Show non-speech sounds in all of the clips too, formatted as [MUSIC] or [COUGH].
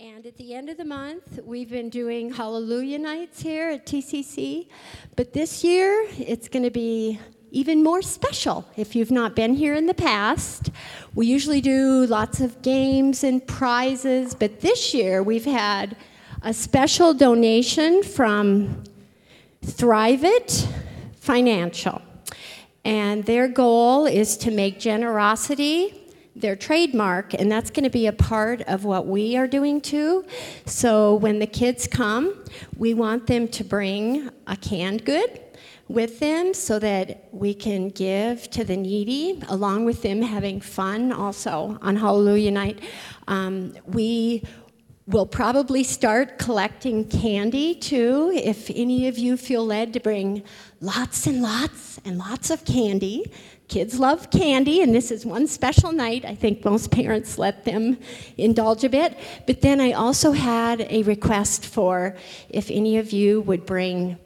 And at the end of the month, we've been doing Hallelujah nights here at TCC. But this year, it's going to be even more special if you've not been here in the past. We usually do lots of games and prizes, but this year we've had a special donation from Thrivent Financial. And their goal is to make generosity their trademark, and that's going to be a part of what we are doing too. So when the kids come, we want them to bring a canned good with them so that we can give to the needy, along with them having fun also on Hallelujah Night. Um, we will probably start collecting candy too. If any of you feel led to bring lots and lots and lots of candy, kids love candy, and this is one special night. I think most parents let them indulge a bit. But then I also had a request for if any of you would bring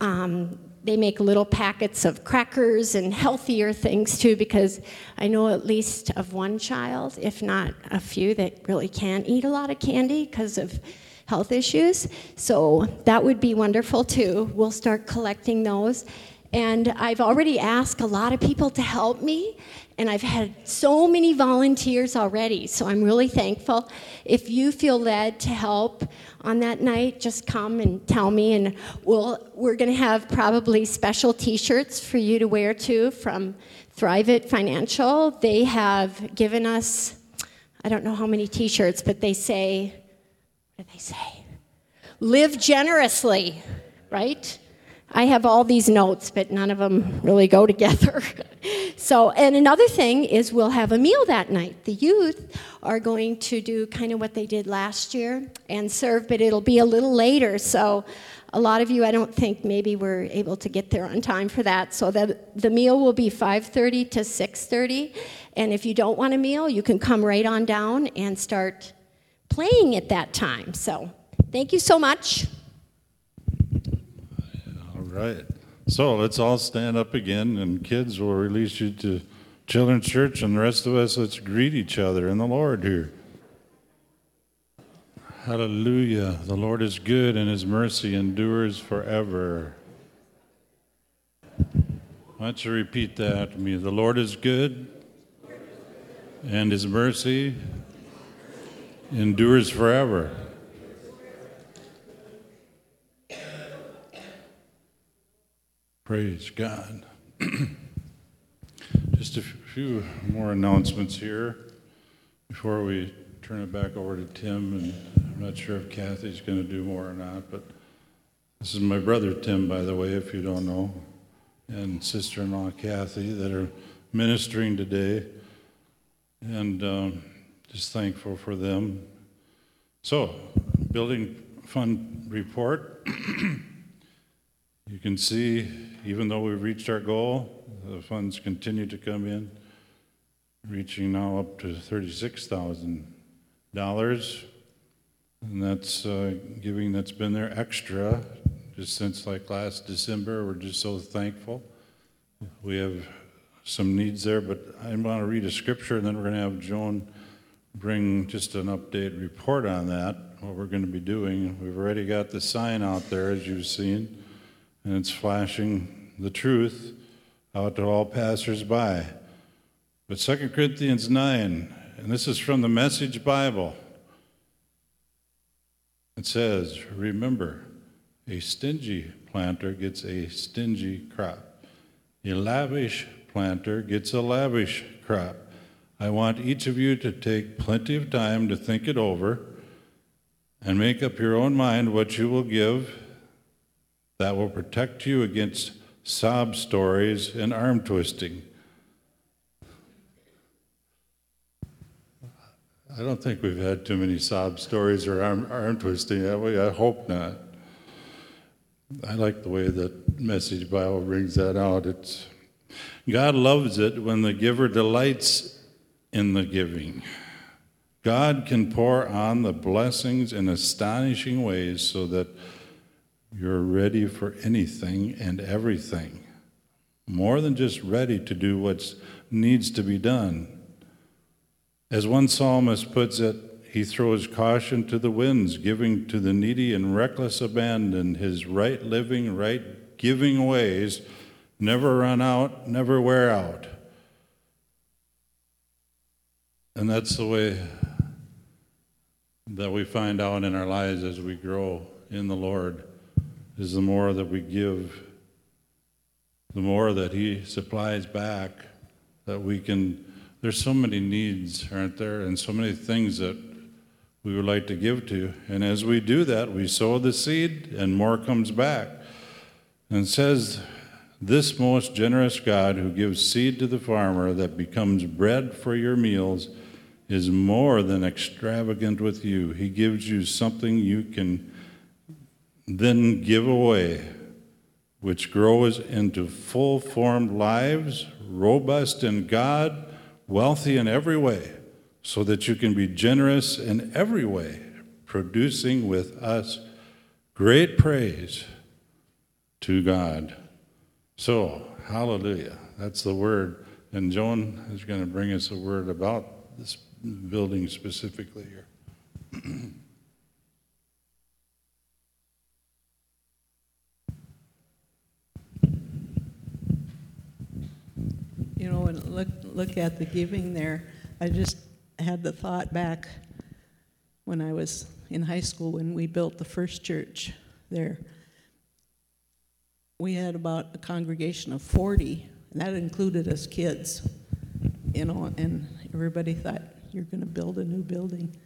um, they make little packets of crackers and healthier things too, because I know at least of one child, if not a few, that really can't eat a lot of candy because of health issues. So that would be wonderful too. We'll start collecting those. And I've already asked a lot of people to help me, and I've had so many volunteers already, so I'm really thankful. If you feel led to help on that night, just come and tell me, and we'll, we're going to have probably special t shirts for you to wear too from Thrivent Financial. They have given us, I don't know how many t shirts, but they say, what do they say? Live generously, right? I have all these notes, but none of them really go together. [LAUGHS] so, and another thing is we'll have a meal that night. The youth are going to do kind of what they did last year and serve, but it'll be a little later. So, a lot of you, I don't think maybe we're able to get there on time for that. So the, the meal will be 5:30 to 6:30, and if you don't want a meal, you can come right on down and start playing at that time. So, thank you so much right. So let's all stand up again, and kids will release you to Children's Church, and the rest of us, let's greet each other in the Lord here. Hallelujah. The Lord is good, and his mercy endures forever. Why don't you repeat that after me? The Lord is good, and his mercy endures forever. Praise God. [CLEARS THROAT] Just a few more announcements here before we turn it back over to Tim. And I'm not sure if Kathy's going to do more or not, but this is my brother Tim, by the way, if you don't know, and sister in law Kathy that are ministering today. And um, just thankful for them. So, building fund report. [CLEARS THROAT] you can see even though we've reached our goal, the funds continue to come in, reaching now up to $36,000. And that's uh, giving that's been there extra just since like last December. We're just so thankful. We have some needs there, but I want to read a scripture and then we're going to have Joan bring just an update report on that, what we're going to be doing. We've already got the sign out there, as you've seen, and it's flashing the truth out to all passersby. But 2 Corinthians 9, and this is from the Message Bible, it says, Remember, a stingy planter gets a stingy crop. A lavish planter gets a lavish crop. I want each of you to take plenty of time to think it over and make up your own mind what you will give that will protect you against sob stories, and arm twisting. I don't think we've had too many sob stories or arm, arm twisting, have we? I hope not. I like the way that Message Bible brings that out. It's God loves it when the giver delights in the giving. God can pour on the blessings in astonishing ways so that you're ready for anything and everything. More than just ready to do what needs to be done. As one psalmist puts it, He throws caution to the winds, giving to the needy in reckless abandon. His right living, right giving ways never run out, never wear out. And that's the way that we find out in our lives as we grow in the Lord is the more that we give, the more that He supplies back, that we can. There's so many needs, aren't there? And so many things that we would like to give to. And as we do that, we sow the seed and more comes back. And says, This most generous God who gives seed to the farmer that becomes bread for your meals is more than extravagant with you. He gives you something you can then give away, which grows into full formed lives, robust in God, wealthy in every way, so that you can be generous in every way, producing with us great praise to God. So, hallelujah. That's the word. And Joan is going to bring us a word about this building specifically here. [CLEARS THROAT] You know, and look, look at the giving there. I just had the thought back when I was in high school when we built the first church there. We had about a congregation of 40, and that included us kids, you know, and everybody thought, you're going to build a new building.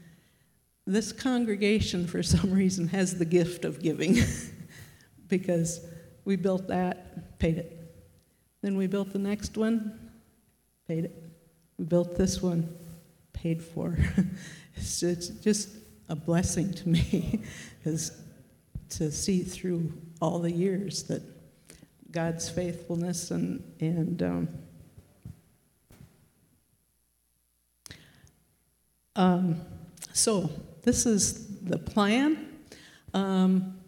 This congregation, for some [LAUGHS] reason, has the gift of giving [LAUGHS] because we built that, paid it. Then we built the next one, paid. We built this one, paid for. [LAUGHS] it's, it's just a blessing to me [LAUGHS] is to see through all the years that God's faithfulness and, and um, um, so this is the plan. Um,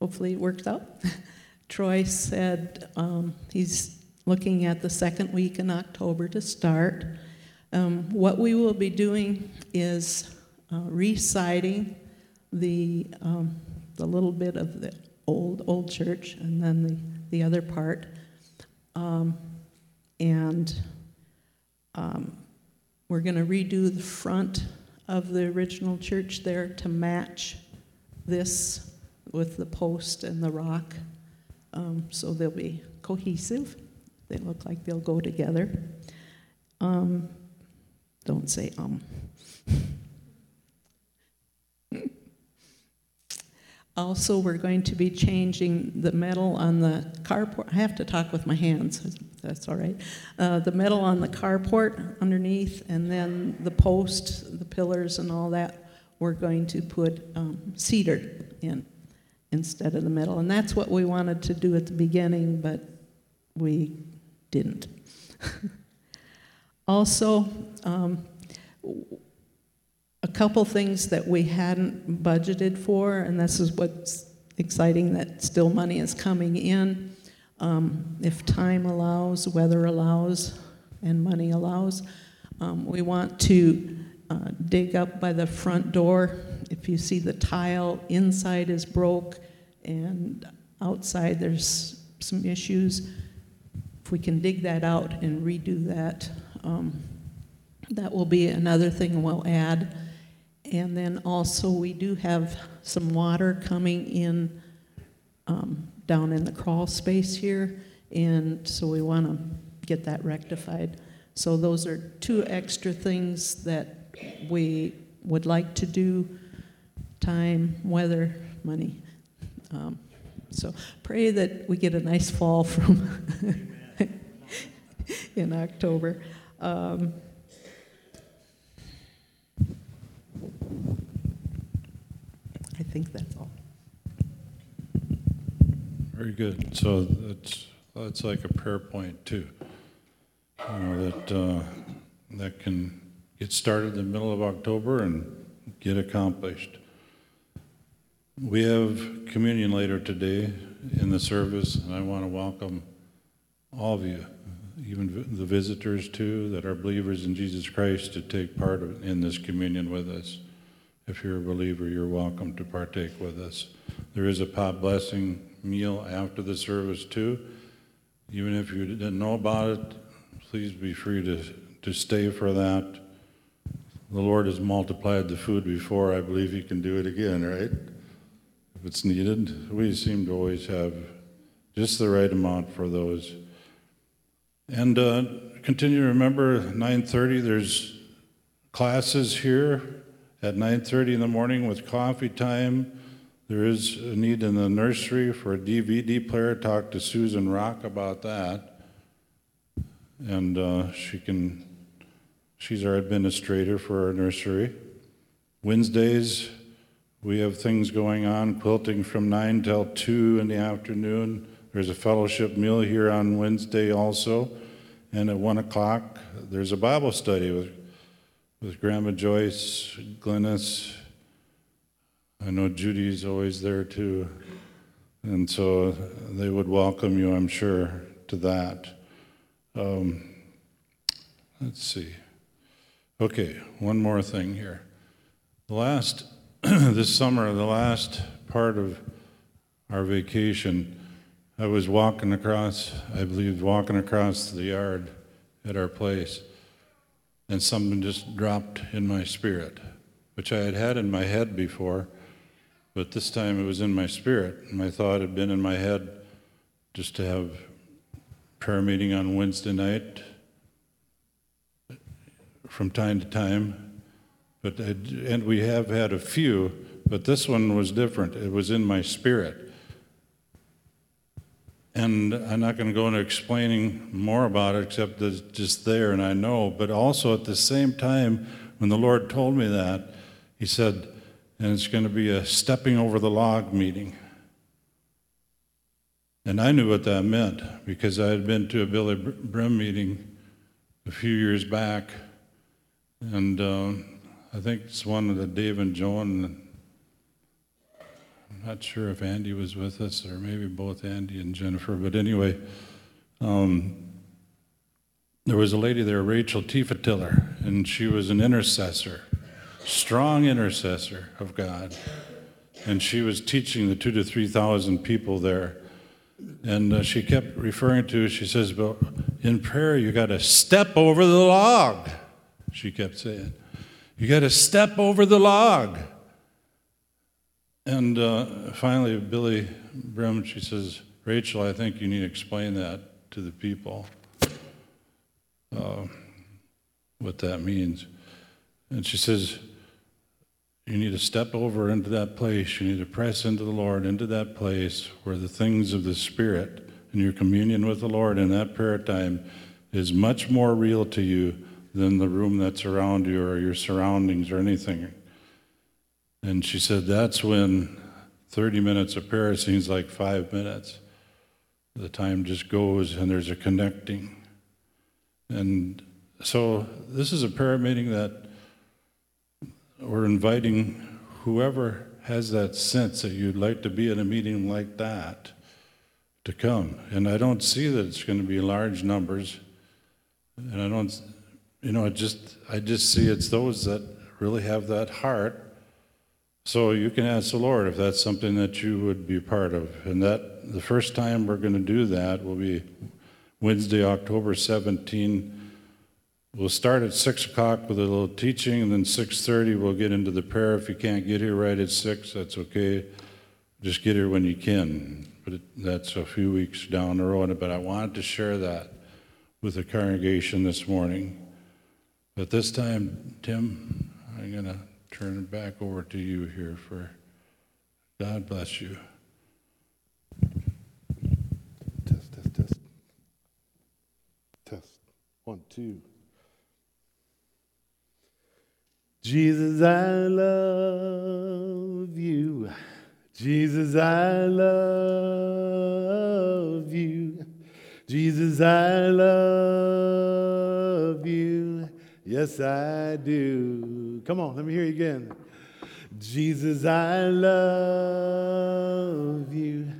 hopefully it works out. [LAUGHS] Troy said um, he's looking at the second week in October to start. Um, what we will be doing is uh, reciting the, um, the little bit of the old, old church and then the, the other part. Um, and um, we're going to redo the front of the original church there to match this with the post and the rock. Um, so they'll be cohesive. They look like they'll go together. Um, don't say um. [LAUGHS] also, we're going to be changing the metal on the carport. I have to talk with my hands, [LAUGHS] that's all right. Uh, the metal on the carport underneath, and then the post, the pillars, and all that, we're going to put um, cedar in instead of the metal. And that's what we wanted to do at the beginning, but we didn't. [LAUGHS] also, um, a couple things that we hadn't budgeted for, and this is what's exciting that still money is coming in. Um, if time allows, weather allows, and money allows, um, we want to uh, dig up by the front door. If you see the tile inside is broke and outside there's some issues, if we can dig that out and redo that, um, that will be another thing we'll add. And then also, we do have some water coming in um, down in the crawl space here, and so we want to get that rectified. So, those are two extra things that we would like to do time, weather, money. Um, so, pray that we get a nice fall from [LAUGHS] [LAUGHS] in October. Um, I think that's all. Very good. So that's, that's like a prayer point too. You know, that, uh, that can get started in the middle of October and get accomplished. We have communion later today in the service, and I want to welcome all of you even the visitors too, that are believers in Jesus Christ, to take part in this communion with us. If you're a believer, you're welcome to partake with us. There is a pot blessing meal after the service too. Even if you didn't know about it, please be free to, to stay for that. The Lord has multiplied the food before. I believe He can do it again, right? If it's needed. We seem to always have just the right amount for those. And uh, continue to remember 9:30. There's classes here at 9:30 in the morning with coffee time. There is a need in the nursery for a DVD player. Talk to Susan Rock about that, and uh, she can. She's our administrator for our nursery. Wednesdays, we have things going on, quilting from 9 till 2 in the afternoon. There's a fellowship meal here on Wednesday also. And at 1 o'clock, there's a Bible study with, with Grandma Joyce, Glennis. I know Judy's always there too. And so they would welcome you, I'm sure, to that. Um, let's see. Okay, one more thing here. The last, [CLEARS THROAT] this summer, the last part of our vacation, I was walking across, I believe, walking across the yard at our place, and something just dropped in my spirit, which I had had in my head before, but this time it was in my spirit. My thought had been in my head just to have prayer meeting on Wednesday night from time to time, but and we have had a few, but this one was different. It was in my spirit. And I'm not going to go into explaining more about it except that it's just there and I know. But also at the same time, when the Lord told me that, He said, and it's going to be a stepping over the log meeting. And I knew what that meant because I had been to a Billye Brim meeting a few years back. And uh, I think it's one that Dave and Joan not sure if Andy was with us or maybe both Andy and Jennifer, but anyway, um, there was a lady there, Rachel Tiller, and she was an intercessor, strong intercessor of God. And she was teaching the two to 3,000 people there. And uh, she kept referring to, she says, but in prayer, you got to step over the log. She kept saying, You got to step over the log. And uh, finally, Billye Brim, she says, Rachel, I think you need to explain that to the people, uh, what that means. And she says, you need to step over into that place. You need to press into the Lord, into that place where the things of the Spirit and your communion with the Lord in that prayer time is much more real to you than the room that's around you or your surroundings or anything. And she said, That's when 30 minutes of prayer seems like five minutes. The time just goes and there's a connecting. And so this is a prayer meeting that we're inviting whoever has that sense that you'd like to be in a meeting like that to come. And I don't see that it's going to be large numbers. And I don't, you know, it just, I just see it's those that really have that heart so you can ask the Lord if that's something that you would be part of. And that the first time we're going to do that will be Wednesday, October 17. We'll start at six o'clock with a little teaching, and then 6:30 we'll get into the prayer. If you can't get here right at six, that's okay. Just get here when you can. But it, that's a few weeks down the road. But I wanted to share that with the congregation this morning. But this time, Tim, I'm going to turn it back over to you here for God bless you. Test, test, test. Test. One, two. Jesus, I love you. Jesus, I love you. Jesus, I love you. Yes, I do. Come on, let me hear you again. Jesus, I love you.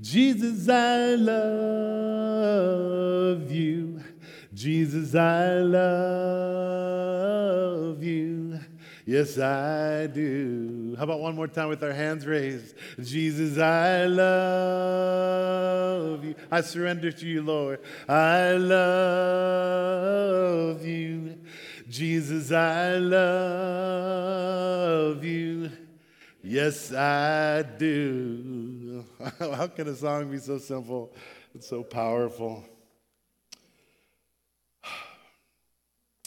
Jesus, I love you. Jesus, I love you. Yes, I do. How about one more time with our hands raised? Jesus, I love you. I surrender to you, Lord. I love you. Jesus, I love you. Yes, I do. [LAUGHS] How can a song be so simple and so powerful? [SIGHS]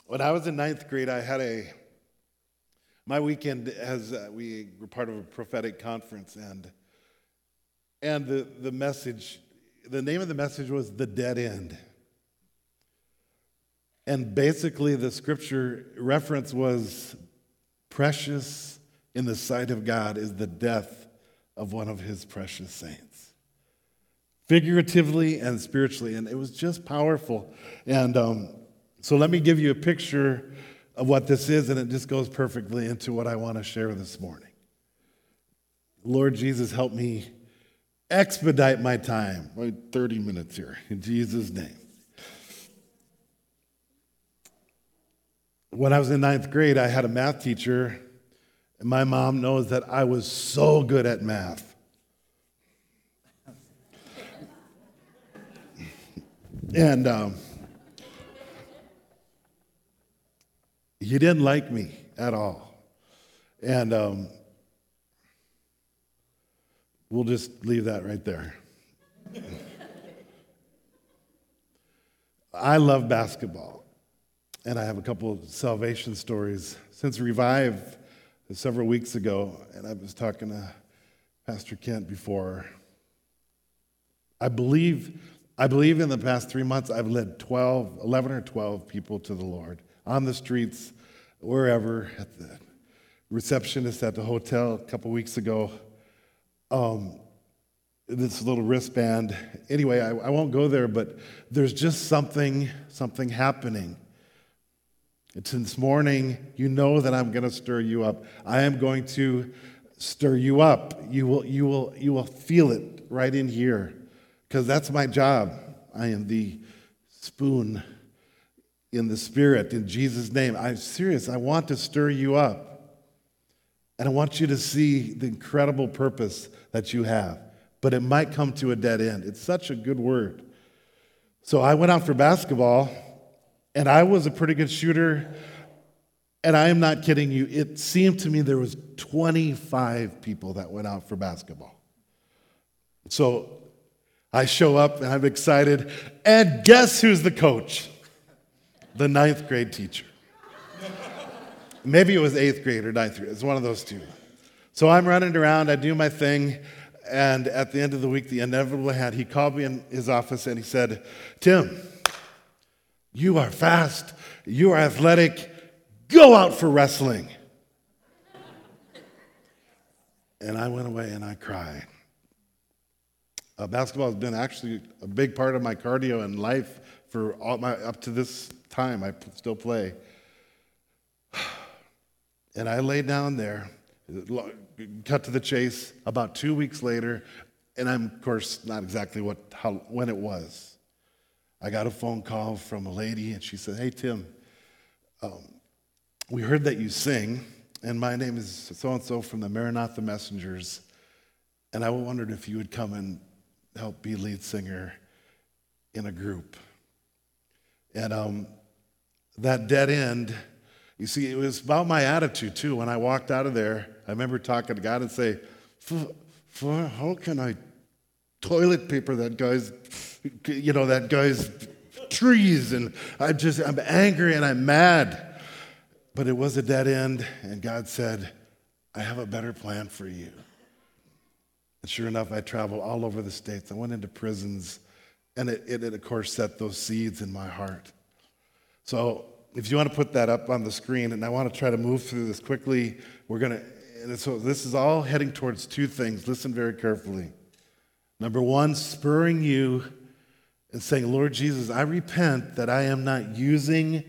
When I was in ninth grade, I had a my weekend as uh, we were part of a prophetic conference, and and the the message, the name of the message was the dead end. And basically, the scripture reference was precious in the sight of God is the death of one of his precious saints, figuratively and spiritually. And it was just powerful. And um, so, let me give you a picture of what this is, and it just goes perfectly into what I want to share this morning. Lord Jesus, help me expedite my time, my 30 minutes here, in Jesus' name. When I was in ninth grade, I had a math teacher, and my mom knows that I was so good at math. and um, he didn't like me at all. And um, we'll just leave that right there. I love basketball and I have a couple of salvation stories. Since Revive several weeks ago, and I was talking to Pastor Kent before, I believe, I believe in the past three months I've led 12, 11 or 12 people to the Lord on the streets, wherever, at the receptionist at the hotel a couple weeks ago. Um, this little wristband. Anyway, I, I won't go there, but there's just something, something happening it's this morning, you know that I'm going to stir you up. I am going to stir you up. You will, you will, you will feel it right in here because that's my job. I am the spoon in the spirit in Jesus' name. I'm serious. I want to stir you up. And I want you to see the incredible purpose that you have. But it might come to a dead end. It's such a good word. So I went out for basketball and I was a pretty good shooter. And I am not kidding you. It seemed to me there was 25 people that went out for basketball. So I show up and I'm excited. And guess who's the coach? The ninth grade teacher. Maybe it was eighth grade or ninth grade. It's one of those two. So I'm running around, I do my thing, and at the end of the week, the inevitable had, he called me in his office and he said, Tim, you are fast. You are athletic. Go out for wrestling. And I went away and I cried. Uh, basketball has been actually a big part of my cardio and life for all my up to this time. I still play. [SIGHS] And I lay down there, cut to the chase. About two weeks later, and I'm of course not exactly what how when it was. I got a phone call from a lady, and she said, Hey, Tim, um, we heard that you sing, and my name is so and so from the Maranatha Messengers, and I wondered if you would come and help be lead singer in a group. And um, that dead end, you see, it was about my attitude too. When I walked out of there, I remember talking to God and say, for, for how can I toilet paper that guy's you know, that guy's trees. And I just, I'm angry and I'm mad. But it was a dead end. And God said, I have a better plan for you. And sure enough, I traveled all over the States. I went into prisons. And it, it, it of course, set those seeds in my heart. So if you want to put that up on the screen, and I want to try to move through this quickly, we're going to, and so this is all heading towards two things. Listen very carefully. Number one, spurring you and saying, Lord Jesus, I repent that I am not using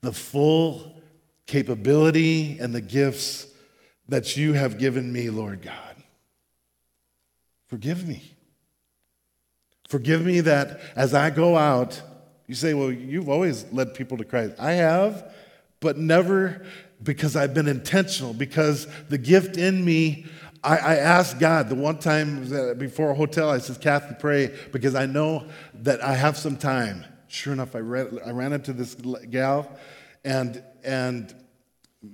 the full capability and the gifts that you have given me, Lord God. Forgive me. Forgive me that as I go out You say, well, you've always led people to Christ. I have, but never because I've been intentional, because the gift in me, I, I asked God the one time before a hotel, I said, Kathy, pray, because I know that I have some time. Sure enough, I ran, I ran into this gal and, and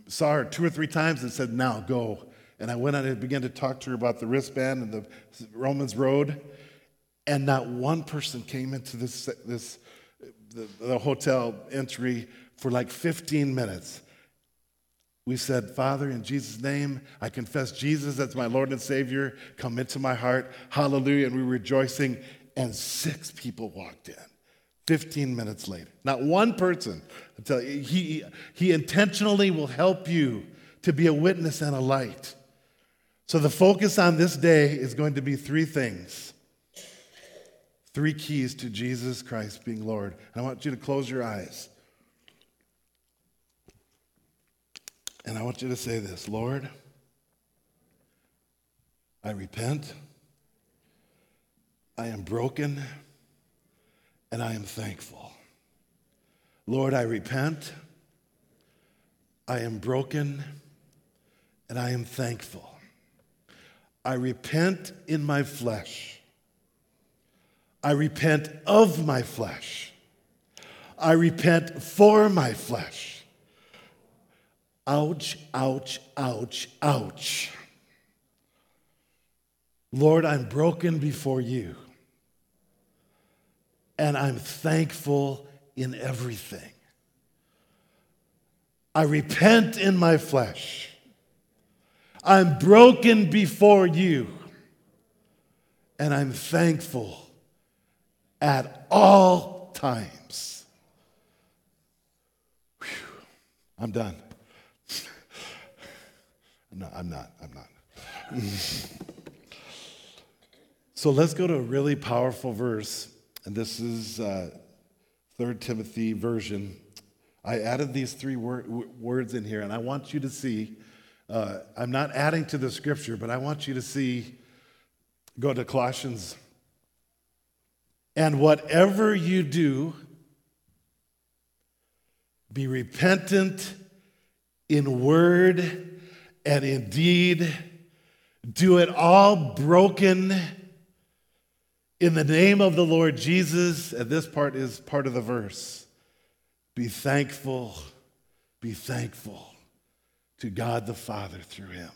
saw her two or three times and said, now go. And I went on and began to talk to her about the wristband and the Romans Road. And not one person came into this, this the, the hotel entry for like 15 minutes. We said, Father, in Jesus' name, I confess Jesus as my Lord and Savior. Come into my heart. Hallelujah. And we were rejoicing. And six people walked in 15 minutes later. Not one person. You, he, he intentionally will help you to be a witness and a light. So the focus on this day is going to be three things. Three keys to Jesus Christ being Lord. And I want you to close your eyes. And I want you to say this Lord, I repent. I am broken and I am thankful. Lord, I repent. I am broken and I am thankful. I repent in my flesh. I repent of my flesh. I repent for my flesh. Ouch, ouch, ouch, ouch. Lord, I'm broken before you. And I'm thankful in everything. I repent in my flesh. I'm broken before you. And I'm thankful at all times. Whew. I'm done. I'm I'm not, I'm not. [LAUGHS] so let's go to a really powerful verse, and this is uh, 3 Timothy version. I added these three wor- words in here, and I want you to see. Uh, I'm not adding to the scripture, but I want you to see. Go to Colossians and whatever you do, be repentant in word and indeed. Do it all broken in the name of the Lord Jesus. And this part is part of the verse. Be thankful, be thankful to God the Father through him.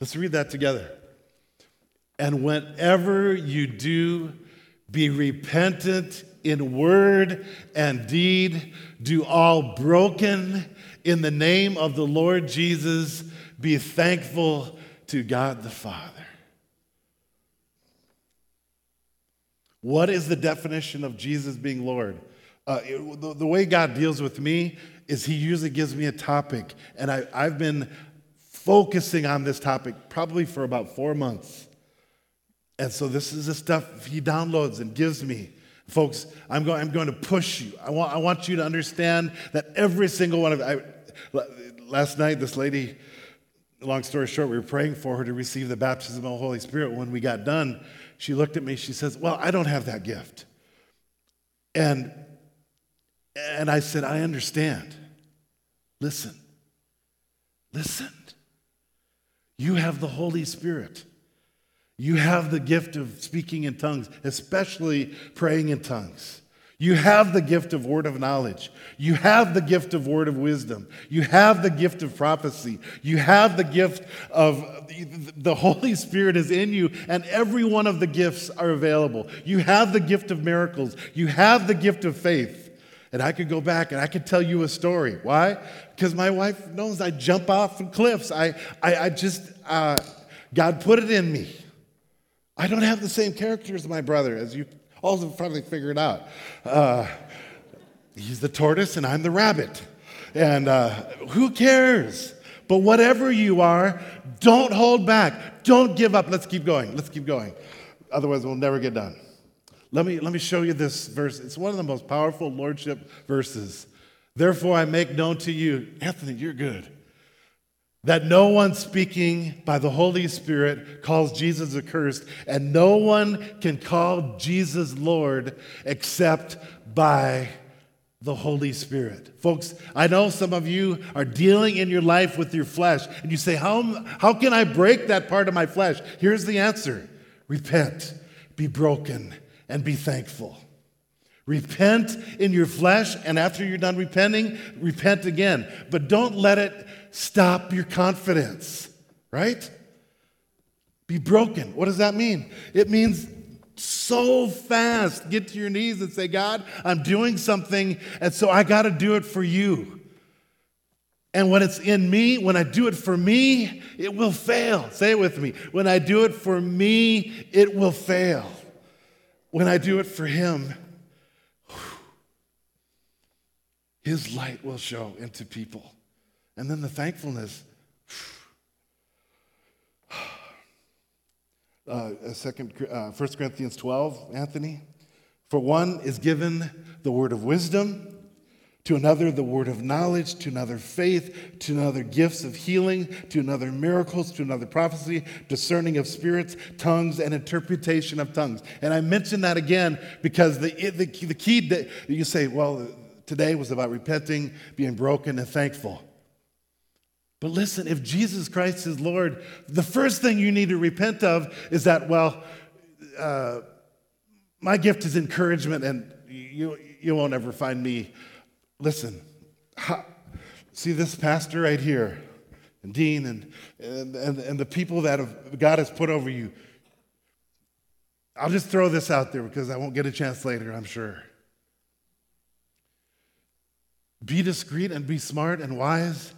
Let's read that together. And whenever you do, be repentant in word and deed. Do all broken in the name of the Lord Jesus. Be thankful to God the Father. What is the definition of Jesus being Lord? Uh, it, the, the, way God deals with me is He usually gives me a topic, and I, I've been focusing on this topic probably for about four months. And so this is the stuff he downloads and gives me. Folks, I'm going, I'm going to push you. I want, I want you to understand that every single one of I, last night, this lady, long story short, we were praying for her to receive the baptism of the Holy Spirit. When we got done, she looked at me, she says, Well, I don't have that gift. And and I said, I understand. Listen. Listen. You have the Holy Spirit. You have the gift of speaking in tongues, especially praying in tongues. You have the gift of word of knowledge. You have the gift of word of wisdom. You have the gift of prophecy. You have the gift of the Holy Spirit is in you, and every one of the gifts are available. You have the gift of miracles. You have the gift of faith. And I could go back and I could tell you a story. Why? Because my wife knows I jump off from cliffs. I, I, I just, uh, God put it in me. I don't have the same character as my brother, as you also probably figured out. Uh, he's the tortoise and I'm the rabbit. And uh, who cares? But whatever you are, don't hold back. Don't give up. Let's keep going. Let's keep going. Otherwise, we'll never get done. Let me, let me show you this verse. It's one of the most powerful lordship verses. Therefore, I make known to you, Anthony, you're good that no one speaking by the Holy Spirit calls Jesus accursed, and no one can call Jesus Lord except by the Holy Spirit. Folks, I know some of you are dealing in your life with your flesh, and you say, How, how can I break that part of my flesh? Here's the answer repent, be broken, and be thankful. Repent in your flesh, and after you're done repenting, repent again. But don't let it stop your confidence, right? Be broken. What does that mean? It means so fast. Get to your knees and say, God, I'm doing something, and so I got to do it for you. And when it's in me, when I do it for me, it will fail. Say it with me. When I do it for me, it will fail. When I do it for Him, His light will show into people. And then the thankfulness. [SIGHS] uh, second, uh, 1 Corinthians 12, Anthony. For one is given the word of wisdom, to another the word of knowledge, to another faith, to another gifts of healing, to another miracles, to another prophecy, discerning of spirits, tongues, and interpretation of tongues. And I mention that again because the, the, the key that you say, well, today was about repenting, being broken, and thankful. But listen, if Jesus Christ is Lord, the first thing you need to repent of is that, well, uh, my gift is encouragement, and you, you won't ever find me. Listen, how, see this pastor right here, and Dean, and, and, and, and the people that have, God has put over you. I'll just throw this out there because I won't get a chance later, I'm sure. Be discreet and be smart and wise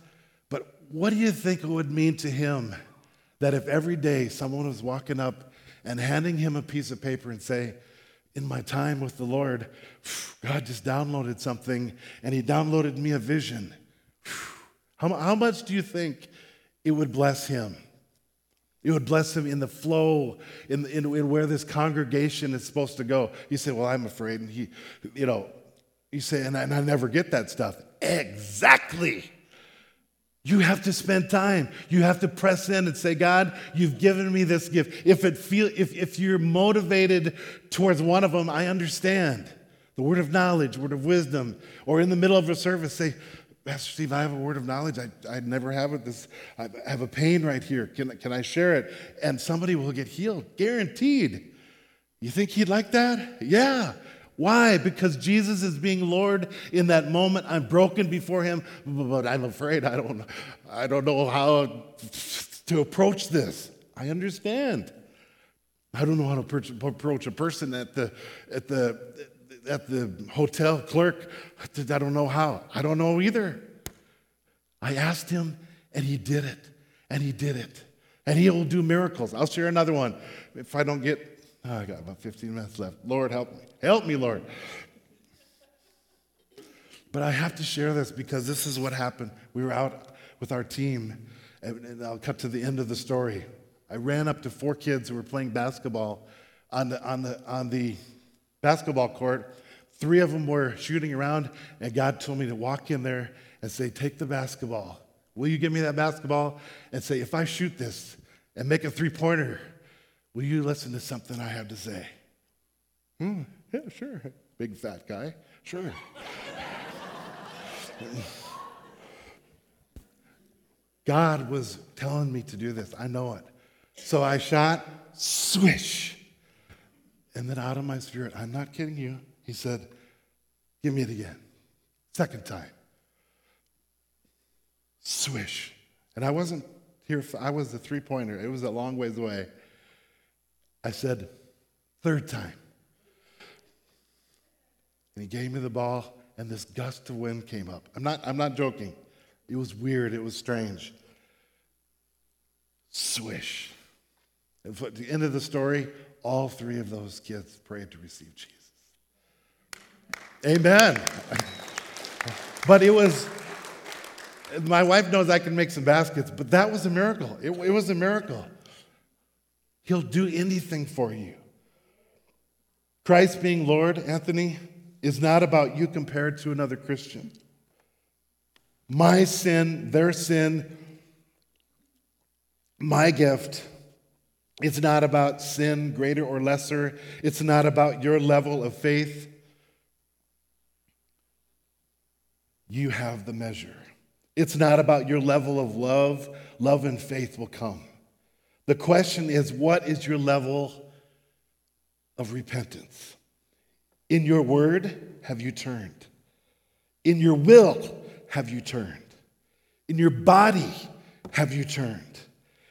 what do you think it would mean to him that if every day someone was walking up and handing him a piece of paper and say, in my time with the Lord, God just downloaded something and he downloaded me a vision. How, much do you think it would bless him? It would bless him in the flow, in, in, in, where this congregation is supposed to go. You say, Well, I'm afraid. And he, you know, you say, and I, and I never get that stuff. Exactly. You have to spend time. You have to press in and say, God, you've given me this gift. If it feel if, if you're motivated towards one of them, I understand. The word of knowledge, word of wisdom, or in the middle of a service, say, Pastor Steve, I have a word of knowledge. I, I never have it. This I have a pain right here. Can, can I share it? And somebody will get healed, guaranteed. You think he'd like that? Yeah. Why? Because Jesus is being Lord in that moment. I'm broken before him, but I'm afraid I don't, I don't know how to approach this. I understand. I don't know how to approach a person at the, at the, at the hotel clerk. I don't know how. I don't know either. I asked him, and he did it. And he did it. And he will do miracles. I'll share another one if I don't get Oh, I got about 15 minutes left. Lord, help me. Help me, Lord. But I have to share this because this is what happened. We were out with our team, and I'll cut to the end of the story. I ran up to four kids who were playing basketball on the, on the, on the basketball court. Three of them were shooting around, and God told me to walk in there and say, Take the basketball. Will you give me that basketball? And say, If I shoot this and make a three pointer, Will you listen to something I have to say? Hmm, yeah, sure. Big fat guy. Sure. God was telling me to do this. I know it. So I shot, swish. And then out of my spirit, I'm not kidding you, he said, Give me it again. Second time. Swish. And I wasn't here, I was the three pointer. It was a long ways away. I said, third time. And he gave me the ball, and this gust of wind came up. I'm not, I'm not joking. It was weird, it was strange. Swish. And at the end of the story, all three of those kids prayed to receive Jesus. Amen. [LAUGHS] but it was, my wife knows I can make some baskets, but that was a miracle. It, it was a miracle. He'll do anything for you. Christ being Lord, Anthony, is not about you compared to another Christian. My sin, their sin, my gift. It's not about sin, greater or lesser. It's not about your level of faith. you have the measure. It's not about your level of love. Love and faith will come. The question is what is your level of repentance? In your word, have you turned? In your will, have you turned? In your body, have you turned?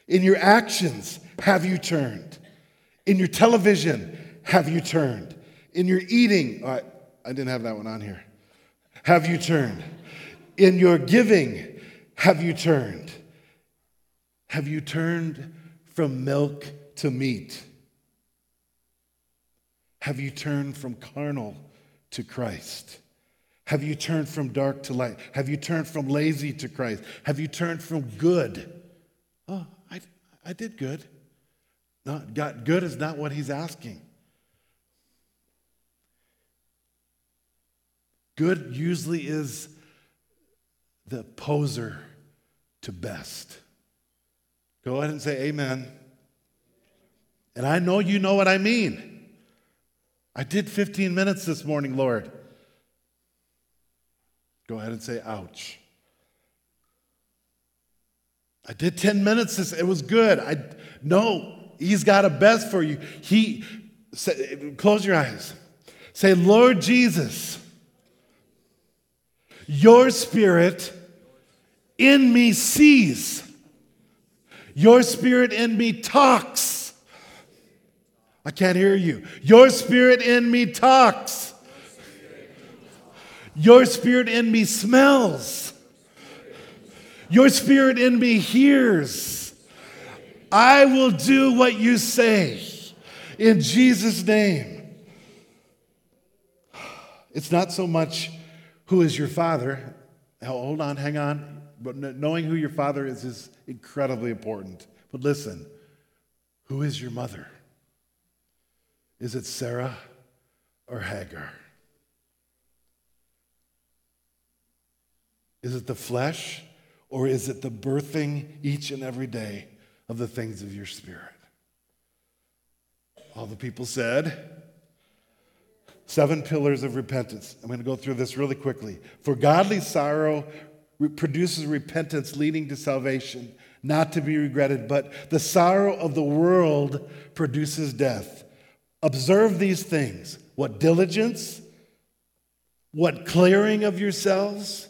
In your actions, have you turned? In your television, have you turned? In your eating, oh, I, I didn't have that one on here. Have you turned? In your giving, have you turned? Have you turned from milk to meat? Have you turned from carnal to Christ? Have you turned from dark to light? Have you turned from lazy to Christ? Have you turned from good? Oh, I, I did good. No, God, good is not what he's asking. Good usually is the poser to best. Go ahead and say amen. And I know you know what I mean. I did 15 minutes this morning, Lord. Go ahead and say ouch. I did 10 minutes this it was good. I no, he's got a best for you. He say, close your eyes. Say, "Lord Jesus, your spirit in me sees. Your spirit in me talks. I can't hear you. Your spirit in me talks. Your spirit in me smells. Your spirit in me hears. I will do what you say in Jesus' name. It's not so much who is your father. Hold on, hang on. But knowing who your father is is incredibly important. But listen, who is your mother? Is it Sarah or Hagar? Is it the flesh or is it the birthing each and every day of the things of your spirit? All the people said, Seven pillars of repentance. I'm going to go through this really quickly. For godly sorrow produces repentance leading to salvation, not to be regretted, but the sorrow of the world produces death. Observe these things what diligence, what clearing of yourselves,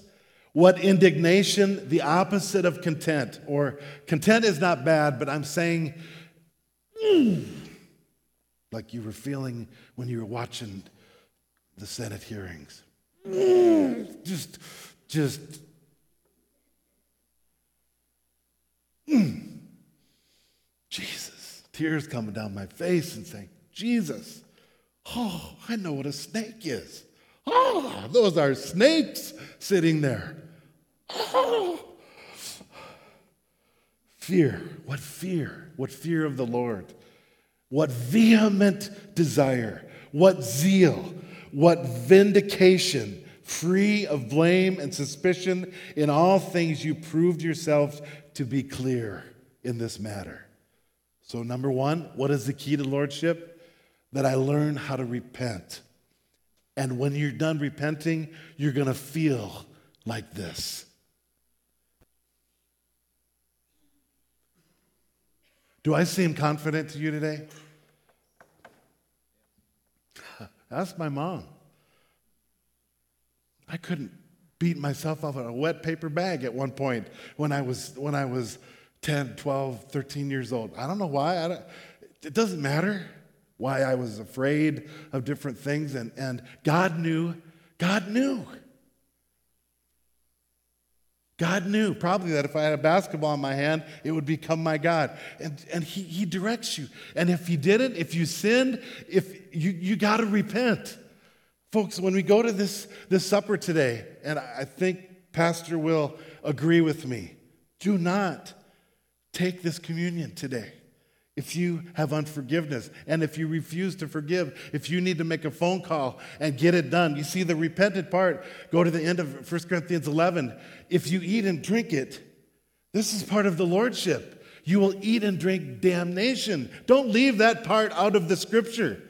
what indignation, the opposite of content. Or content is not bad, but I'm saying, mm, like you were feeling when you were watching the Senate hearings. Mm, just, just Mm. Jesus. Tears coming down my face and saying, Jesus, oh, I know what a snake is. Oh, those are snakes sitting there. Oh. Fear. What fear? What fear of the Lord? What vehement desire? What zeal? What vindication? Free of blame and suspicion, in all things you proved yourselves to be clear in this matter. So, number one, what is the key to lordship? That I learn how to repent. And when you're done repenting, you're going to feel like this. Do I seem confident to you today? [LAUGHS] Ask my mom. I couldn't beat myself up on a wet paper bag at one point when I was, when I was 10, 12, 13 years old. I don't know why. Don't, it doesn't matter why I was afraid of different things. And, and God knew. God knew. God knew probably that if I had a basketball in my hand, it would become my God. And, and he, he directs you. And if you didn't, if you sinned, if you, you got to repent. Folks, when we go to this, this supper today, and I think Pastor will agree with me, do not take this communion today. If you have unforgiveness and if you refuse to forgive, if you need to make a phone call and get it done, you see the repentant part, go to the end of 1 Corinthians 11. If you eat and drink it, this is part of the Lordship. You will eat and drink damnation. Don't leave that part out of the scripture.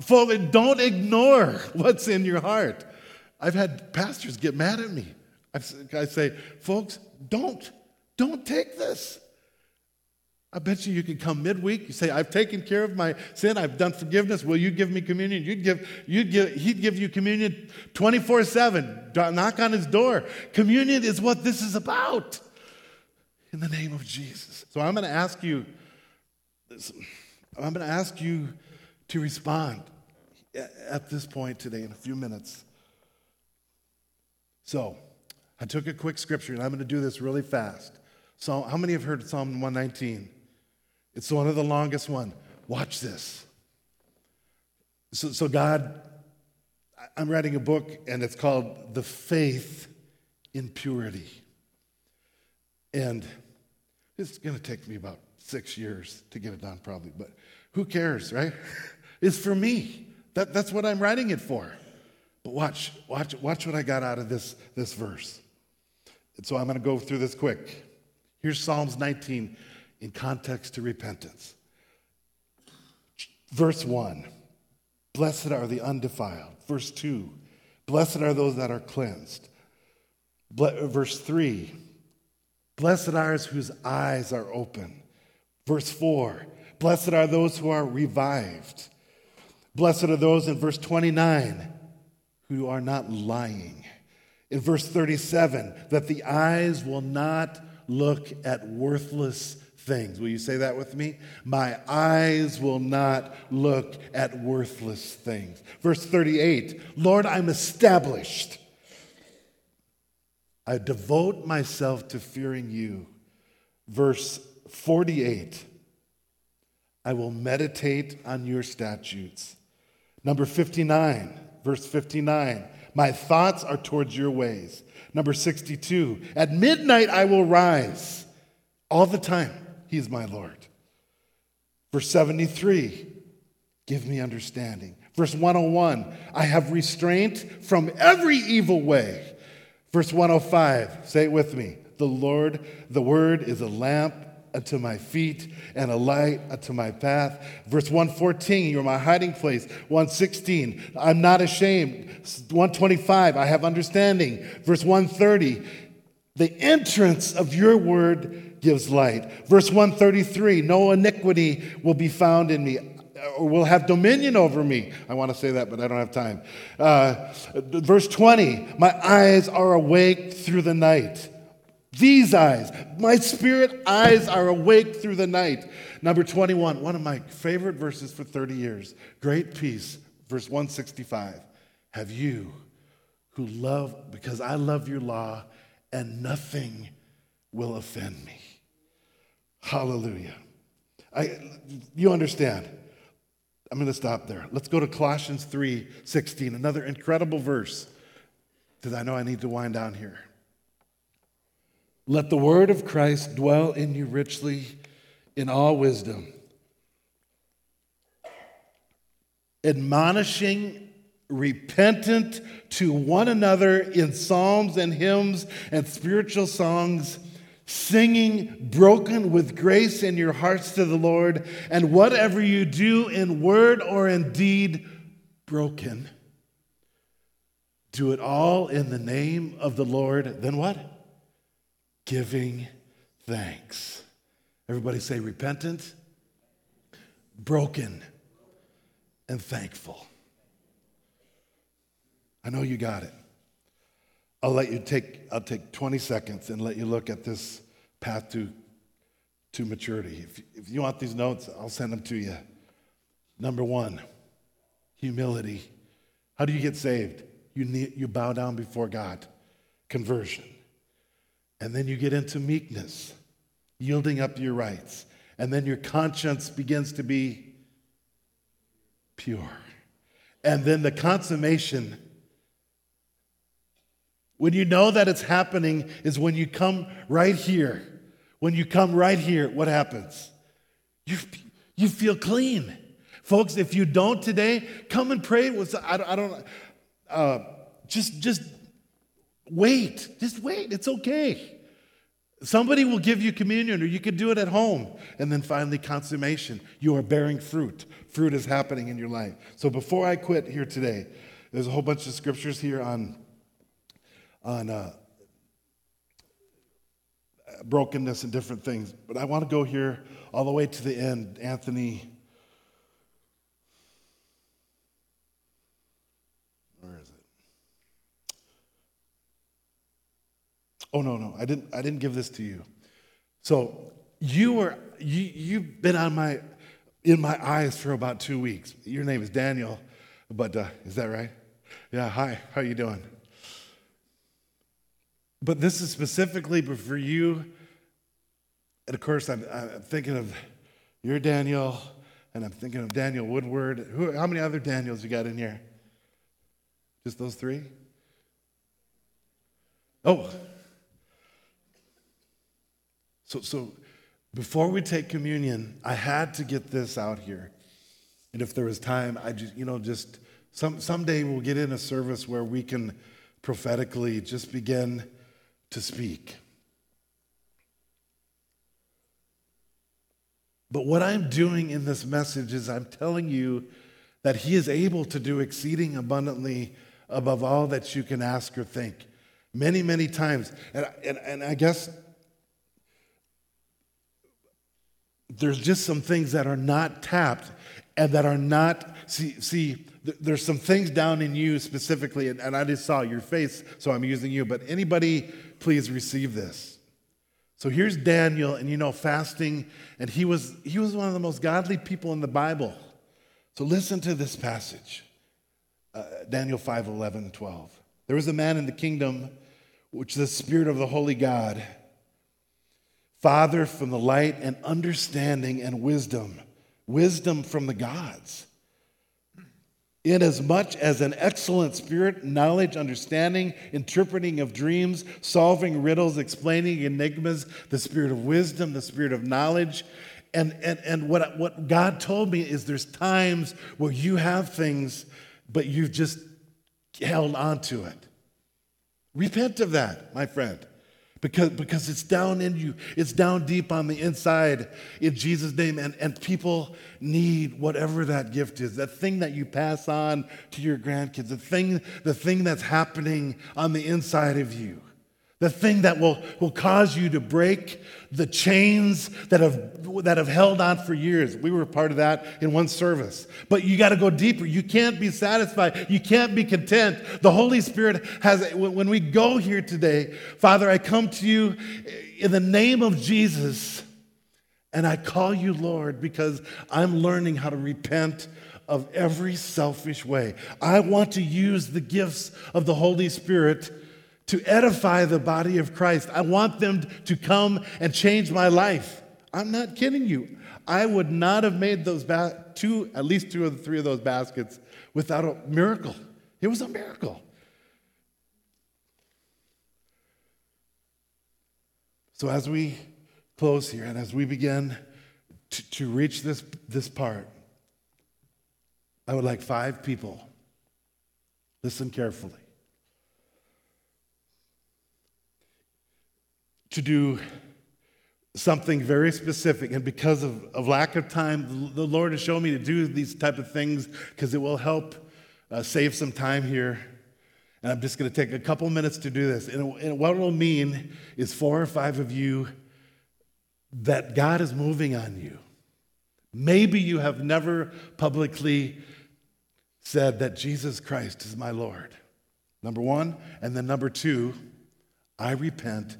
Folks, don't ignore what's in your heart. I've had pastors get mad at me. I say, folks, don't, don't take this. I bet you you could come midweek. You say, I've taken care of my sin. I've done forgiveness. Will you give me communion? You'd give, you'd give, he'd give you communion 24 7. Knock on his door. Communion is what this is about. In the name of Jesus. So I'm going to ask you, I'm going to ask you to respond at this point today in a few minutes. So I took a quick scripture and I'm going to do this really fast. So, how many have heard Psalm 119? It's one of the longest one. Watch this. So, so God, I'm writing a book and it's called The Faith in Purity. And it's going to take me about six years to get it done, probably, but who cares, right? [LAUGHS] It's for me. That, that's what I'm writing it for. But watch, watch, watch what I got out of this, this verse. And so I'm going to go through this quick. Here's Psalms 19 in context to repentance. Verse 1 Blessed are the undefiled. Verse 2 Blessed are those that are cleansed. Verse 3 Blessed are those whose eyes are open. Verse 4 Blessed are those who are revived. Blessed are those in verse 29 who are not lying. In verse 37, that the eyes will not look at worthless things. Will you say that with me? My eyes will not look at worthless things. Verse 38 Lord, I'm established. I devote myself to fearing you. Verse 48 I will meditate on your statutes. Number 59, verse 59 My thoughts are towards your ways. Number 62 At midnight I will rise all the time. He is my Lord. Verse 73, give me understanding. Verse 101, I have restraint from every evil way. Verse 105, say it with me. The Lord, the word is a lamp unto my feet and a light unto my path. Verse 114, you're my hiding place. 116, I'm not ashamed. 125, I have understanding. Verse 130, the entrance of your word gives light. Verse 133 No iniquity will be found in me or will have dominion over me. I want to say that, but I don't have time. Uh, verse 20 My eyes are awake through the night. These eyes, my spirit eyes are awake through the night. Number 21, one of my favorite verses for 30 years. Great peace, verse 165. Have you who love, because I love your law, and nothing will offend me. Hallelujah. I, you understand. I'm going to stop there. Let's go to Colossians 3 16, another incredible verse, because I know I need to wind down here. Let the word of Christ dwell in you richly in all wisdom, admonishing repentant to one another in psalms and hymns and spiritual songs singing broken with grace in your hearts to the Lord, and whatever you do in word or in deed, broken. Do it all in the name of the Lord. Then what? Giving thanks. Everybody say repentant, broken, and thankful. I know you got it. I'll let you take, I'll take 20 seconds and let you look at this path to, to maturity. If, if you want these notes, I'll send them to you. Number one, humility. How do you get saved? You, you bow down before God, conversion. And then you get into meekness, yielding up your rights. And then your conscience begins to be pure. And then the consummation when you know that it's happening is when you come right here. When you come right here, what happens? You, you feel clean. Folks, if you don't today, come and pray with, I don't, I don't uh, just, just wait. Just wait. It's okay. Somebody will give you communion, or you could do it at home. And then finally, consummation. You are bearing fruit. Fruit is happening in your life. So before I quit here today, there's a whole bunch of scriptures here on on uh, brokenness and different things. But I want to go here all the way to the end. Anthony. Where is it? Oh no, no, I didn't. I didn't give this to you. So you were you you've been on my in my eyes for about two weeks. Your name is Daniel, but uh, is that right? Yeah. Hi. How are you doing? But this is specifically for you. And of course, I'm, I'm thinking of your Daniel, and I'm thinking of Daniel Woodward. Who, how many other Daniels you got in here? Just those three? Oh. So, so before we take communion, I had to get this out here. And if there was time, I just, you know, just some, someday we'll get in a service where we can prophetically just begin to speak. But what I'm doing in this message is I'm telling you that He is able to do exceeding abundantly above all that you can ask or think. Many, many times. And, and, and I guess there's just some things that are not tapped and that are not, see, see there's some things down in you specifically, and, and I just saw your face, so I'm using you, but anybody, please receive this. So here's Daniel, and you know, fasting, and he was, he was one of the most godly people in the Bible. So listen to this passage uh, Daniel 5 11, 12. There was a man in the kingdom which the Spirit of the Holy God, Father from the light and understanding and wisdom, wisdom from the gods inasmuch as an excellent spirit, knowledge, understanding, interpreting of dreams, solving riddles, explaining enigmas, the spirit of wisdom, the spirit of knowledge. And, and, and what, what God told me is there's times where you have things, but you've just held on to it. Repent of that, my friend because, because it's down in you, it's down deep on the inside in Jesus' name. And, and people need whatever that gift is, that thing that you pass on to your grandkids, the thing, the thing that's happening on the inside of you the thing that will, will cause you to break the chains that have, that have held on for years. We were part of that in one service. But you got to go deeper. You can't be satisfied. You can't be content. The Holy Spirit has, when we go here today, Father, I come to you in the name of Jesus and I call you Lord because I'm learning how to repent of every selfish way. I want to use the gifts of the Holy Spirit to edify the body of Christ. I want them to come and change my life. I'm not kidding you. I would not have made those ba- two, at least two of the three of those baskets without a miracle. It was a miracle. So as we close here and as we begin to, to reach this, this part, I would like five people. Listen carefully. To do something very specific. And because of, of lack of time the lord has shown me to do these type of things because it will help uh, save some time here. And i'm just going to take a couple minutes to do this. And, and what it'll mean is four or five of you that god is moving on you. Maybe you have never publicly said that jesus christ is my lord. Number one. And then number two i repent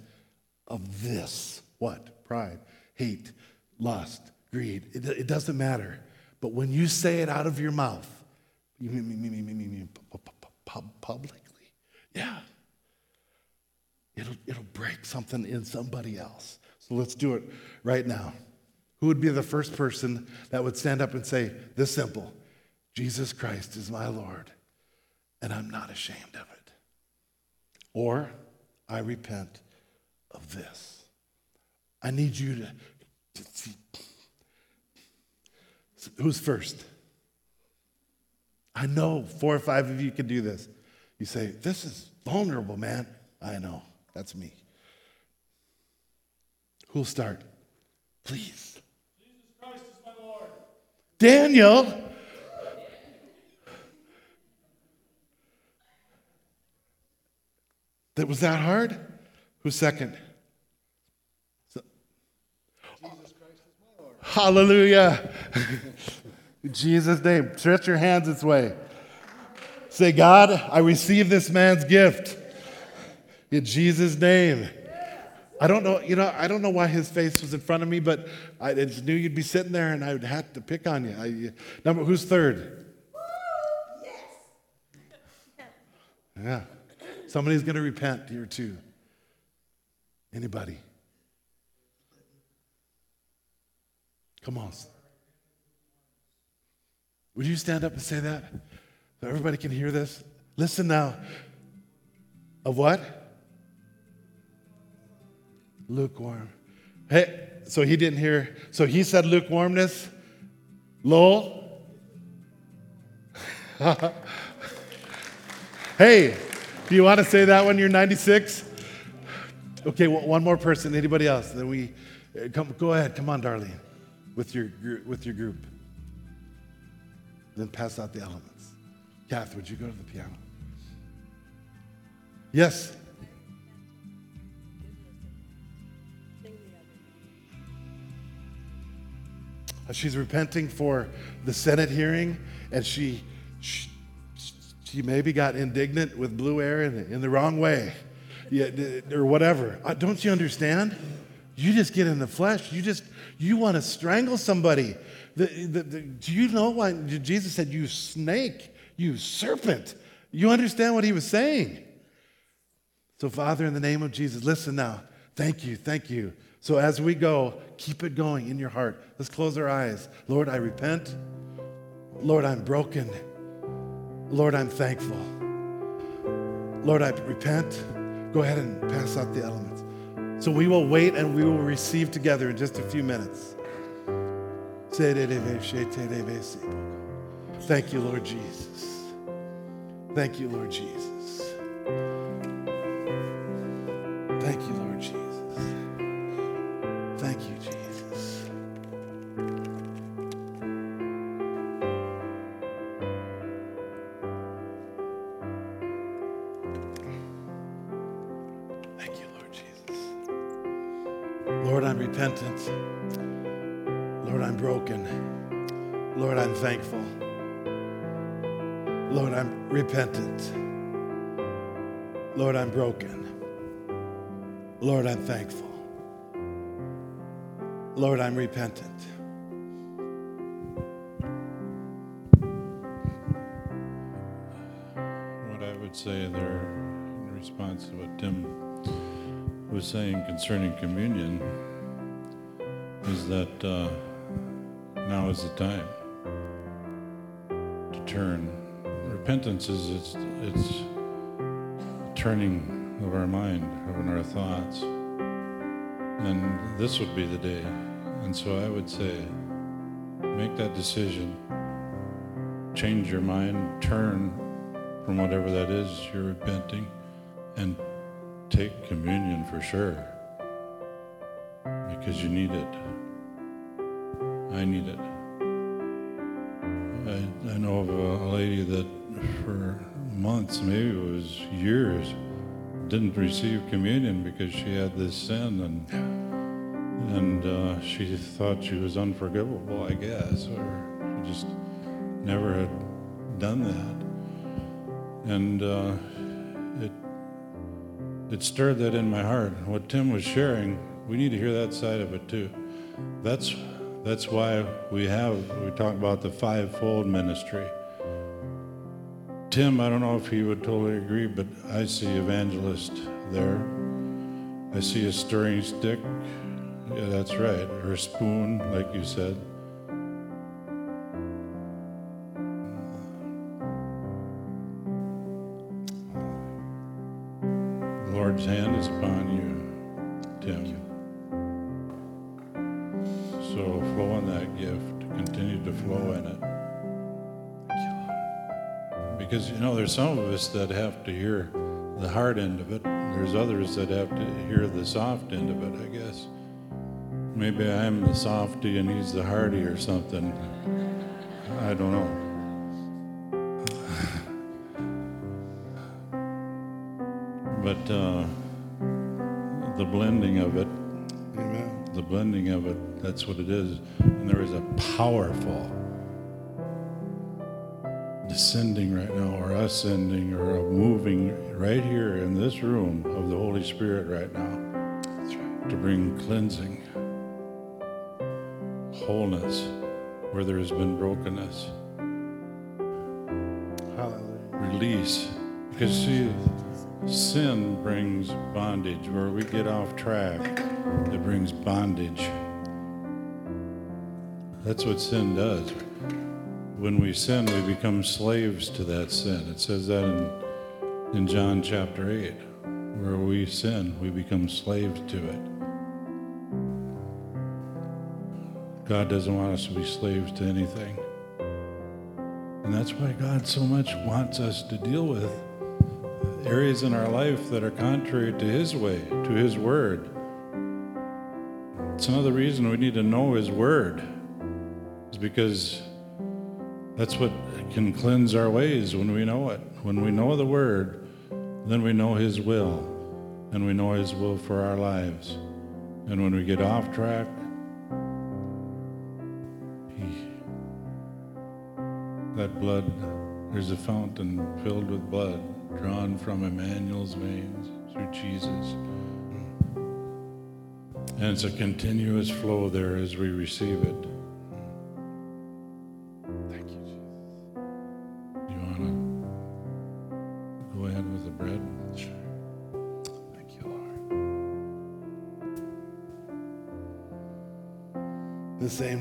of this. What? Pride, hate, lust, greed. It, it doesn't matter. But when you say it out of your mouth, you mean, mean, mean, mean, mean publicly, yeah, it'll, it'll break something in somebody else. So let's do it right now. Who would be the first person that would stand up and say, This simple, Jesus Christ is my Lord, and I'm not ashamed of it? Or, I repent of this. I need you to, to. Who's first? I know four or five of you can do this. You say, This is vulnerable, man. I know. That's me. Who'll start? Please. Jesus Christ is my Lord. Daniel. That was that hard? Who's second? Hallelujah. In [LAUGHS] Jesus' name, stretch your hands this way. Say, God, I receive this man's gift. In Jesus' name. I don't know, you know, I don't know why his face was in front of me, but I just knew you'd be sitting there and I would have to pick on you. I, number, who's third? Yeah. Somebody's going to repent here too. Anybody? Come on. Would you stand up and say that? So everybody can hear this? Listen now. Of what? Lukewarm. Hey, so he didn't hear. So he said lukewarmness. Lowell? [LAUGHS] hey, do you want to say that when you're 96? Okay, well, one more person. Anybody else? Then we uh, come. Go ahead. Come on, Darlene, with your with your group. Then pass out the elements. Kath, would you go to the piano? Yes. She's repenting for the Senate hearing, and she, she, she maybe got indignant with Blue Air in, in the wrong way, yeah, or whatever. Uh, don't you understand? You just get in the flesh. You just you want to strangle somebody. The, the, the, do you know why Jesus said, "You snake, you serpent"? You understand what he was saying? So, Father, in the name of Jesus, listen now. Thank you, thank you. So as we go, keep it going in your heart. Let's close our eyes. Lord, I repent. Lord, I'm broken. Lord, I'm thankful. Lord, I repent. Go ahead and pass out the elements. So we will wait and we will receive together in just a few minutes. Thank you, Lord Jesus. Thank you, Lord Jesus. Thank you, Lord repentant. Lord, I'm broken. Lord, I'm thankful. Lord, I'm repentant. What I would say there in response to what Tim was saying concerning communion is that uh, now is the time to turn. Repentance is it's, it's turning of our mind, of our thoughts. And this would be the day. And so I would say, make that decision. Change your mind, turn from whatever that is you're repenting, and take communion for sure. Because you need it. I need it. I, I know of a lady that for months, maybe it was years, didn't receive communion because she had this sin and and uh, she thought she was unforgivable, I guess, or she just never had done that. And uh, it it stirred that in my heart. What Tim was sharing, we need to hear that side of it too. That's that's why we have we talk about the fivefold ministry. Tim, I don't know if he would totally agree, but I see evangelist there. I see a stirring stick. Yeah, that's right. Or a spoon, like you said. Because, you know, there's some of us that have to hear the hard end of it. There's others that have to hear the soft end of it, I guess. Maybe I'm the softy and he's the hardy or something. I don't know. But uh, the blending of it, Amen. the blending of it, that's what it is. And there is a powerful descending right now, or ascending, or a moving right here in this room of the Holy Spirit right now right. to bring cleansing, wholeness where there has been brokenness, Hallelujah. release. Because see, sin brings bondage. Where we get off track, it brings bondage. That's what sin does. When we sin, we become slaves to that sin. It says that in, in John chapter 8. Where we sin, we become slaves to it. God doesn't want us to be slaves to anything. And that's why God so much wants us to deal with areas in our life that are contrary to His way, to His Word. It's another reason we need to know His Word, is because that's what can cleanse our ways when we know it. When we know the Word, then we know His will, and we know His will for our lives. And when we get off track, He that blood, there's a fountain filled with blood drawn from Emmanuel's veins through Jesus. And it's a continuous flow there as we receive it.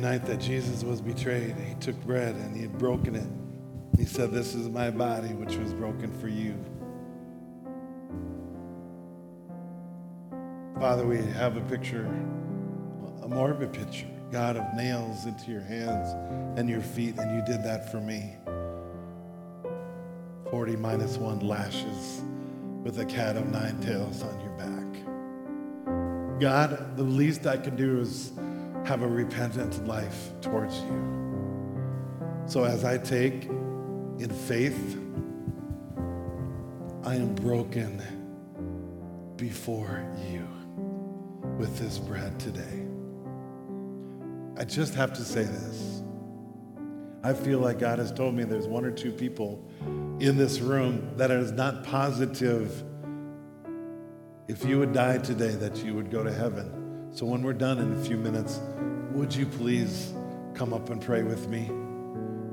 Night that Jesus was betrayed, he took bread and he had broken it. He said, This is my body, which was broken for you. Father, we have a picture, a morbid picture, God, of nails into your hands and your feet, and you did that for me. 40 minus one lashes with a cat of nine tails on your back. God, the least I can do is have a repentant life towards you. So as I take in faith, I am broken before you with this bread today. I just have to say this. I feel like God has told me there's one or two people in this room that is not positive if you would die today that you would go to heaven. So when we're done in a few minutes, would you please come up and pray with me?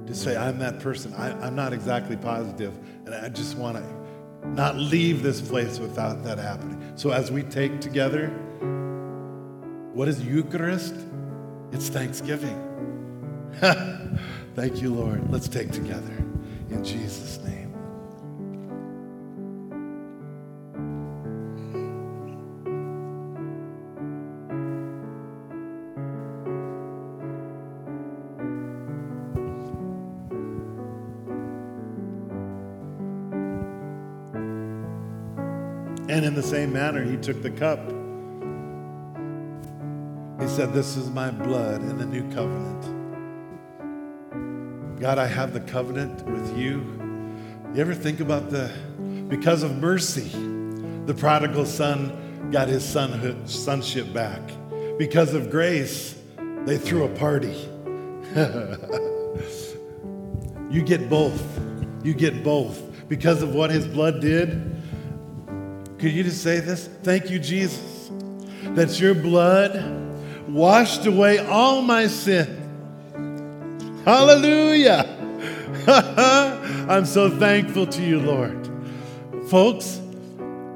Just say, I'm that person. I, I'm not exactly positive, and I just want to not leave this place without that happening. So as we take together, what is Eucharist? It's Thanksgiving. [LAUGHS] Thank you, Lord. Let's take together in Jesus' name. And in the same manner, he took the cup. He said, This is my blood in the new covenant. God, I have the covenant with you. You ever think about the, because of mercy, the prodigal son got his sonhood, sonship back. Because of grace, they threw a party. [LAUGHS] you get both. You get both. Because of what his blood did, could you just say this? Thank you, Jesus, that your blood washed away all my sin. Hallelujah. [LAUGHS] I'm so thankful to you, Lord. Folks,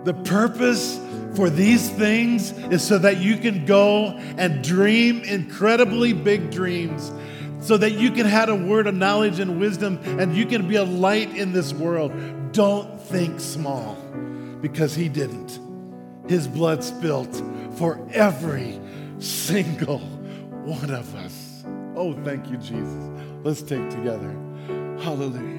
the purpose for these things is so that you can go and dream incredibly big dreams, so that you can have a word of knowledge and wisdom and you can be a light in this world. Don't think small because he didn't. His blood spilt for every single one of us. Oh, thank you, Jesus. Let's take together. Hallelujah.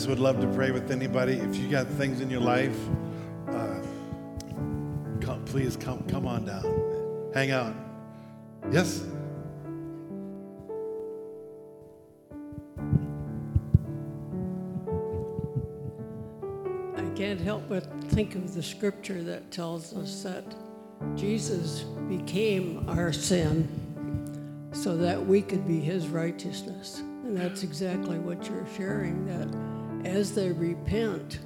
Just would love to pray with anybody. If you got things in your life, uh, come, please come, come on down. Hang out. Yes? I can't help but think of the scripture that tells us that Jesus became our sin so that we could be his righteousness. And that's exactly what you're sharing that as they repent,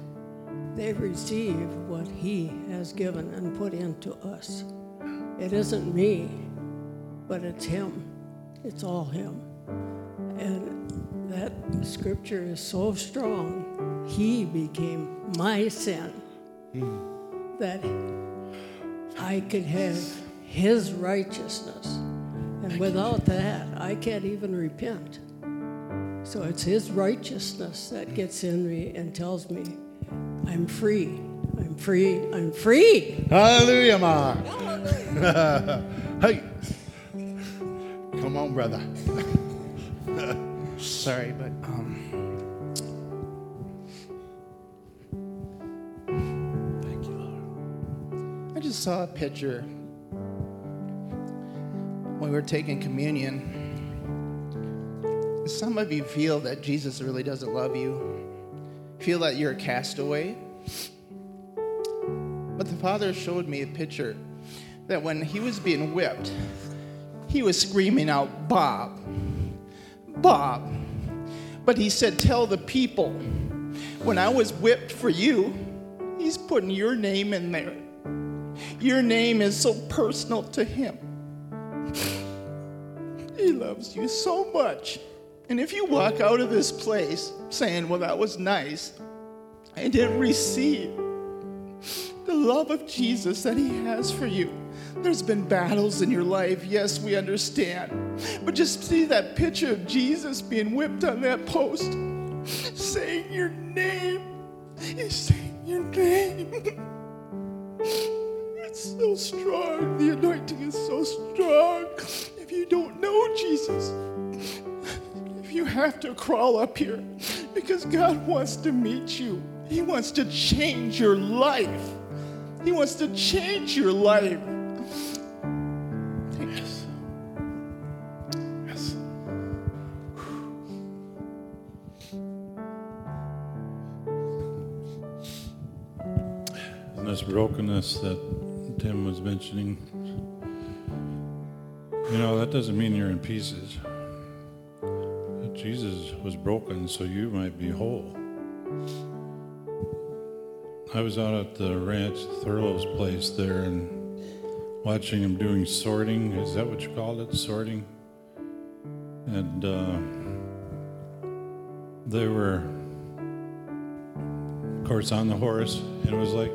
they receive what he has given and put into us. It isn't me, but it's him. It's all him. And that scripture is so strong. He became my sin that I could have his righteousness. And without that, I can't even repent. So it's his righteousness that gets in me and tells me, I'm free. I'm free. I'm free. Hallelujah, Ma. [LAUGHS] hey. Come on, brother. [LAUGHS] Sorry, but um, Thank you, Lord. I just saw a picture when we were taking communion. Some of you feel that Jesus really doesn't love you, feel that you're a castaway. But the Father showed me a picture that when he was being whipped, he was screaming out, Bob, Bob. But he said, Tell the people, when I was whipped for you, he's putting your name in there. Your name is so personal to him. He loves you so much. And if you walk out of this place saying, Well, that was nice, I didn't receive the love of Jesus that He has for you. There's been battles in your life, yes, we understand. But just see that picture of Jesus being whipped on that post, saying your name. He's saying your name. It's so strong. The anointing is so strong. If you don't know Jesus, you have to crawl up here, because God wants to meet you, He wants to change your life. He wants to change your life. Yes. Yes. And this brokenness that Tim was mentioning, you know, that doesn't mean you're in pieces. Jesus was broken so you might be whole. I was out at the ranch, Thurlow's place there, and watching him doing sorting. Is that what you called it? Sorting? And uh, they were, of course, on the horse, and it was like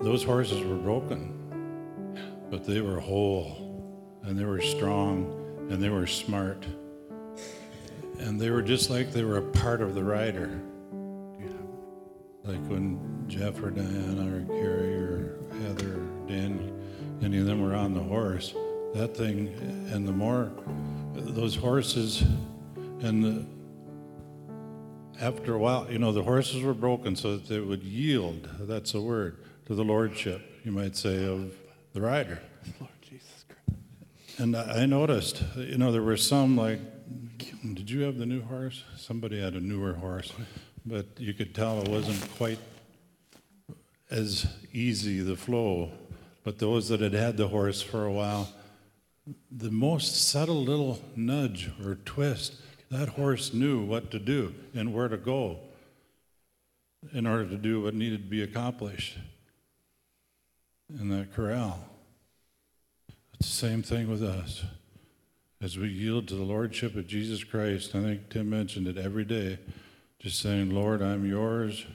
those horses were broken, but they were whole, and they were strong, and they were smart. And they were just like they were a part of the rider. Like when Jeff or Diana or Gary or Heather or Dan, any of them were on the horse, that thing, and the more those horses, and the, after a while, you know, the horses were broken so that they would yield, that's a word, to the lordship, you might say, of the rider. Lord Jesus Christ. And I I noticed, you know, there were some like, did you have the new horse? Somebody had a newer horse, but you could tell it wasn't quite as easy, the flow. But those that had had the horse for a while, the most subtle little nudge or twist, that horse knew what to do and where to go in order to do what needed to be accomplished in that corral. It's the same thing with us. As we yield to the Lordship of Jesus Christ, I think Tim mentioned it every day, just saying, Lord, I'm yours.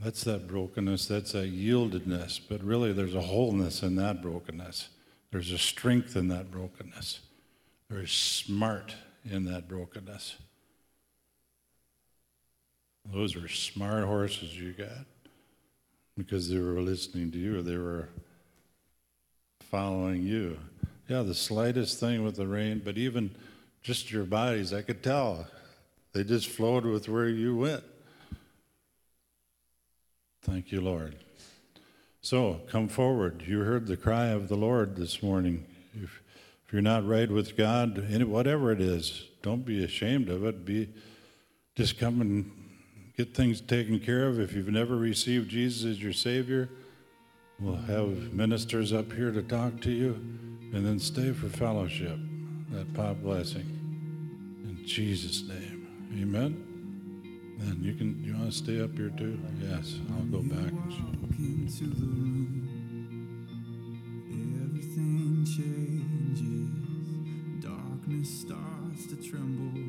That's that brokenness, that's that yieldedness. But really, there's a wholeness in that brokenness. There's a strength in that brokenness. There's smart in that brokenness. Those are smart horses you got because they were listening to you, they were following you. Yeah, the slightest thing with the rein, but even just your bodies, I could tell They just flowed with where you went. Thank you, Lord. So come forward. You heard the cry of the Lord this morning. If, if you're not right with God, whatever it is, don't be ashamed of it. Be just come and get things taken care of. If you've never received Jesus as your Savior, we'll have ministers up here to talk to you, and then stay for fellowship. That pop blessing in Jesus' name, Amen. And you can you want to stay up here too? Yes, I'll go back. and show. the room, everything changes. Darkness starts to tremble